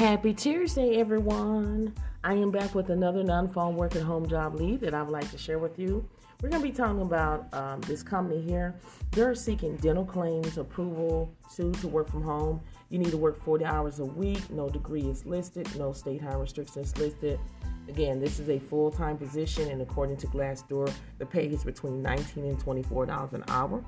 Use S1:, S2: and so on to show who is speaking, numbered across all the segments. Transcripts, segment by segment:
S1: Happy Tuesday, everyone. I am back with another non phone work at home job lead that I would like to share with you. We're going to be talking about um, this company here. They're seeking dental claims approval to, to work from home. You need to work 40 hours a week. No degree is listed, no state high restrictions listed. Again, this is a full time position, and according to Glassdoor, the pay is between 19 and $24 an hour.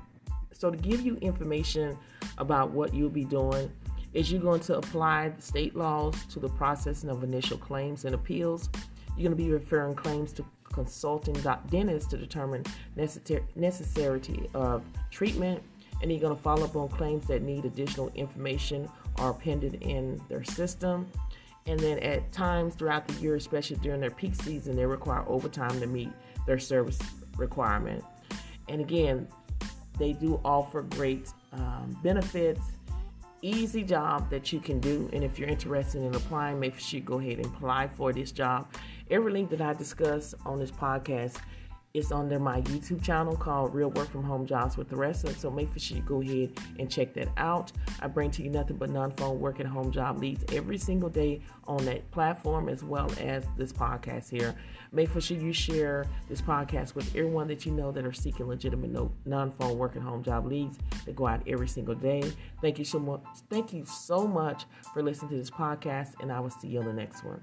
S1: So, to give you information about what you'll be doing, is you're going to apply the state laws to the processing of initial claims and appeals. You're going to be referring claims to consulting dentists to determine necessity of treatment, and you're going to follow up on claims that need additional information or appended in their system. And then at times throughout the year, especially during their peak season, they require overtime to meet their service requirement. And again, they do offer great um, benefits easy job that you can do. And if you're interested in applying, make sure you go ahead and apply for this job. Every link that I discuss on this podcast is under my YouTube channel called Real Work from Home Jobs with the Theresa. So make sure you go ahead and check that out. I bring to you nothing but non phone work at home job leads every single day on that platform as well as this podcast here. Make sure you share this podcast with everyone that you know that are seeking legitimate non phone work at home job leads that go out every single day. Thank you so much. Thank you so much for listening to this podcast, and I will see you on the next one.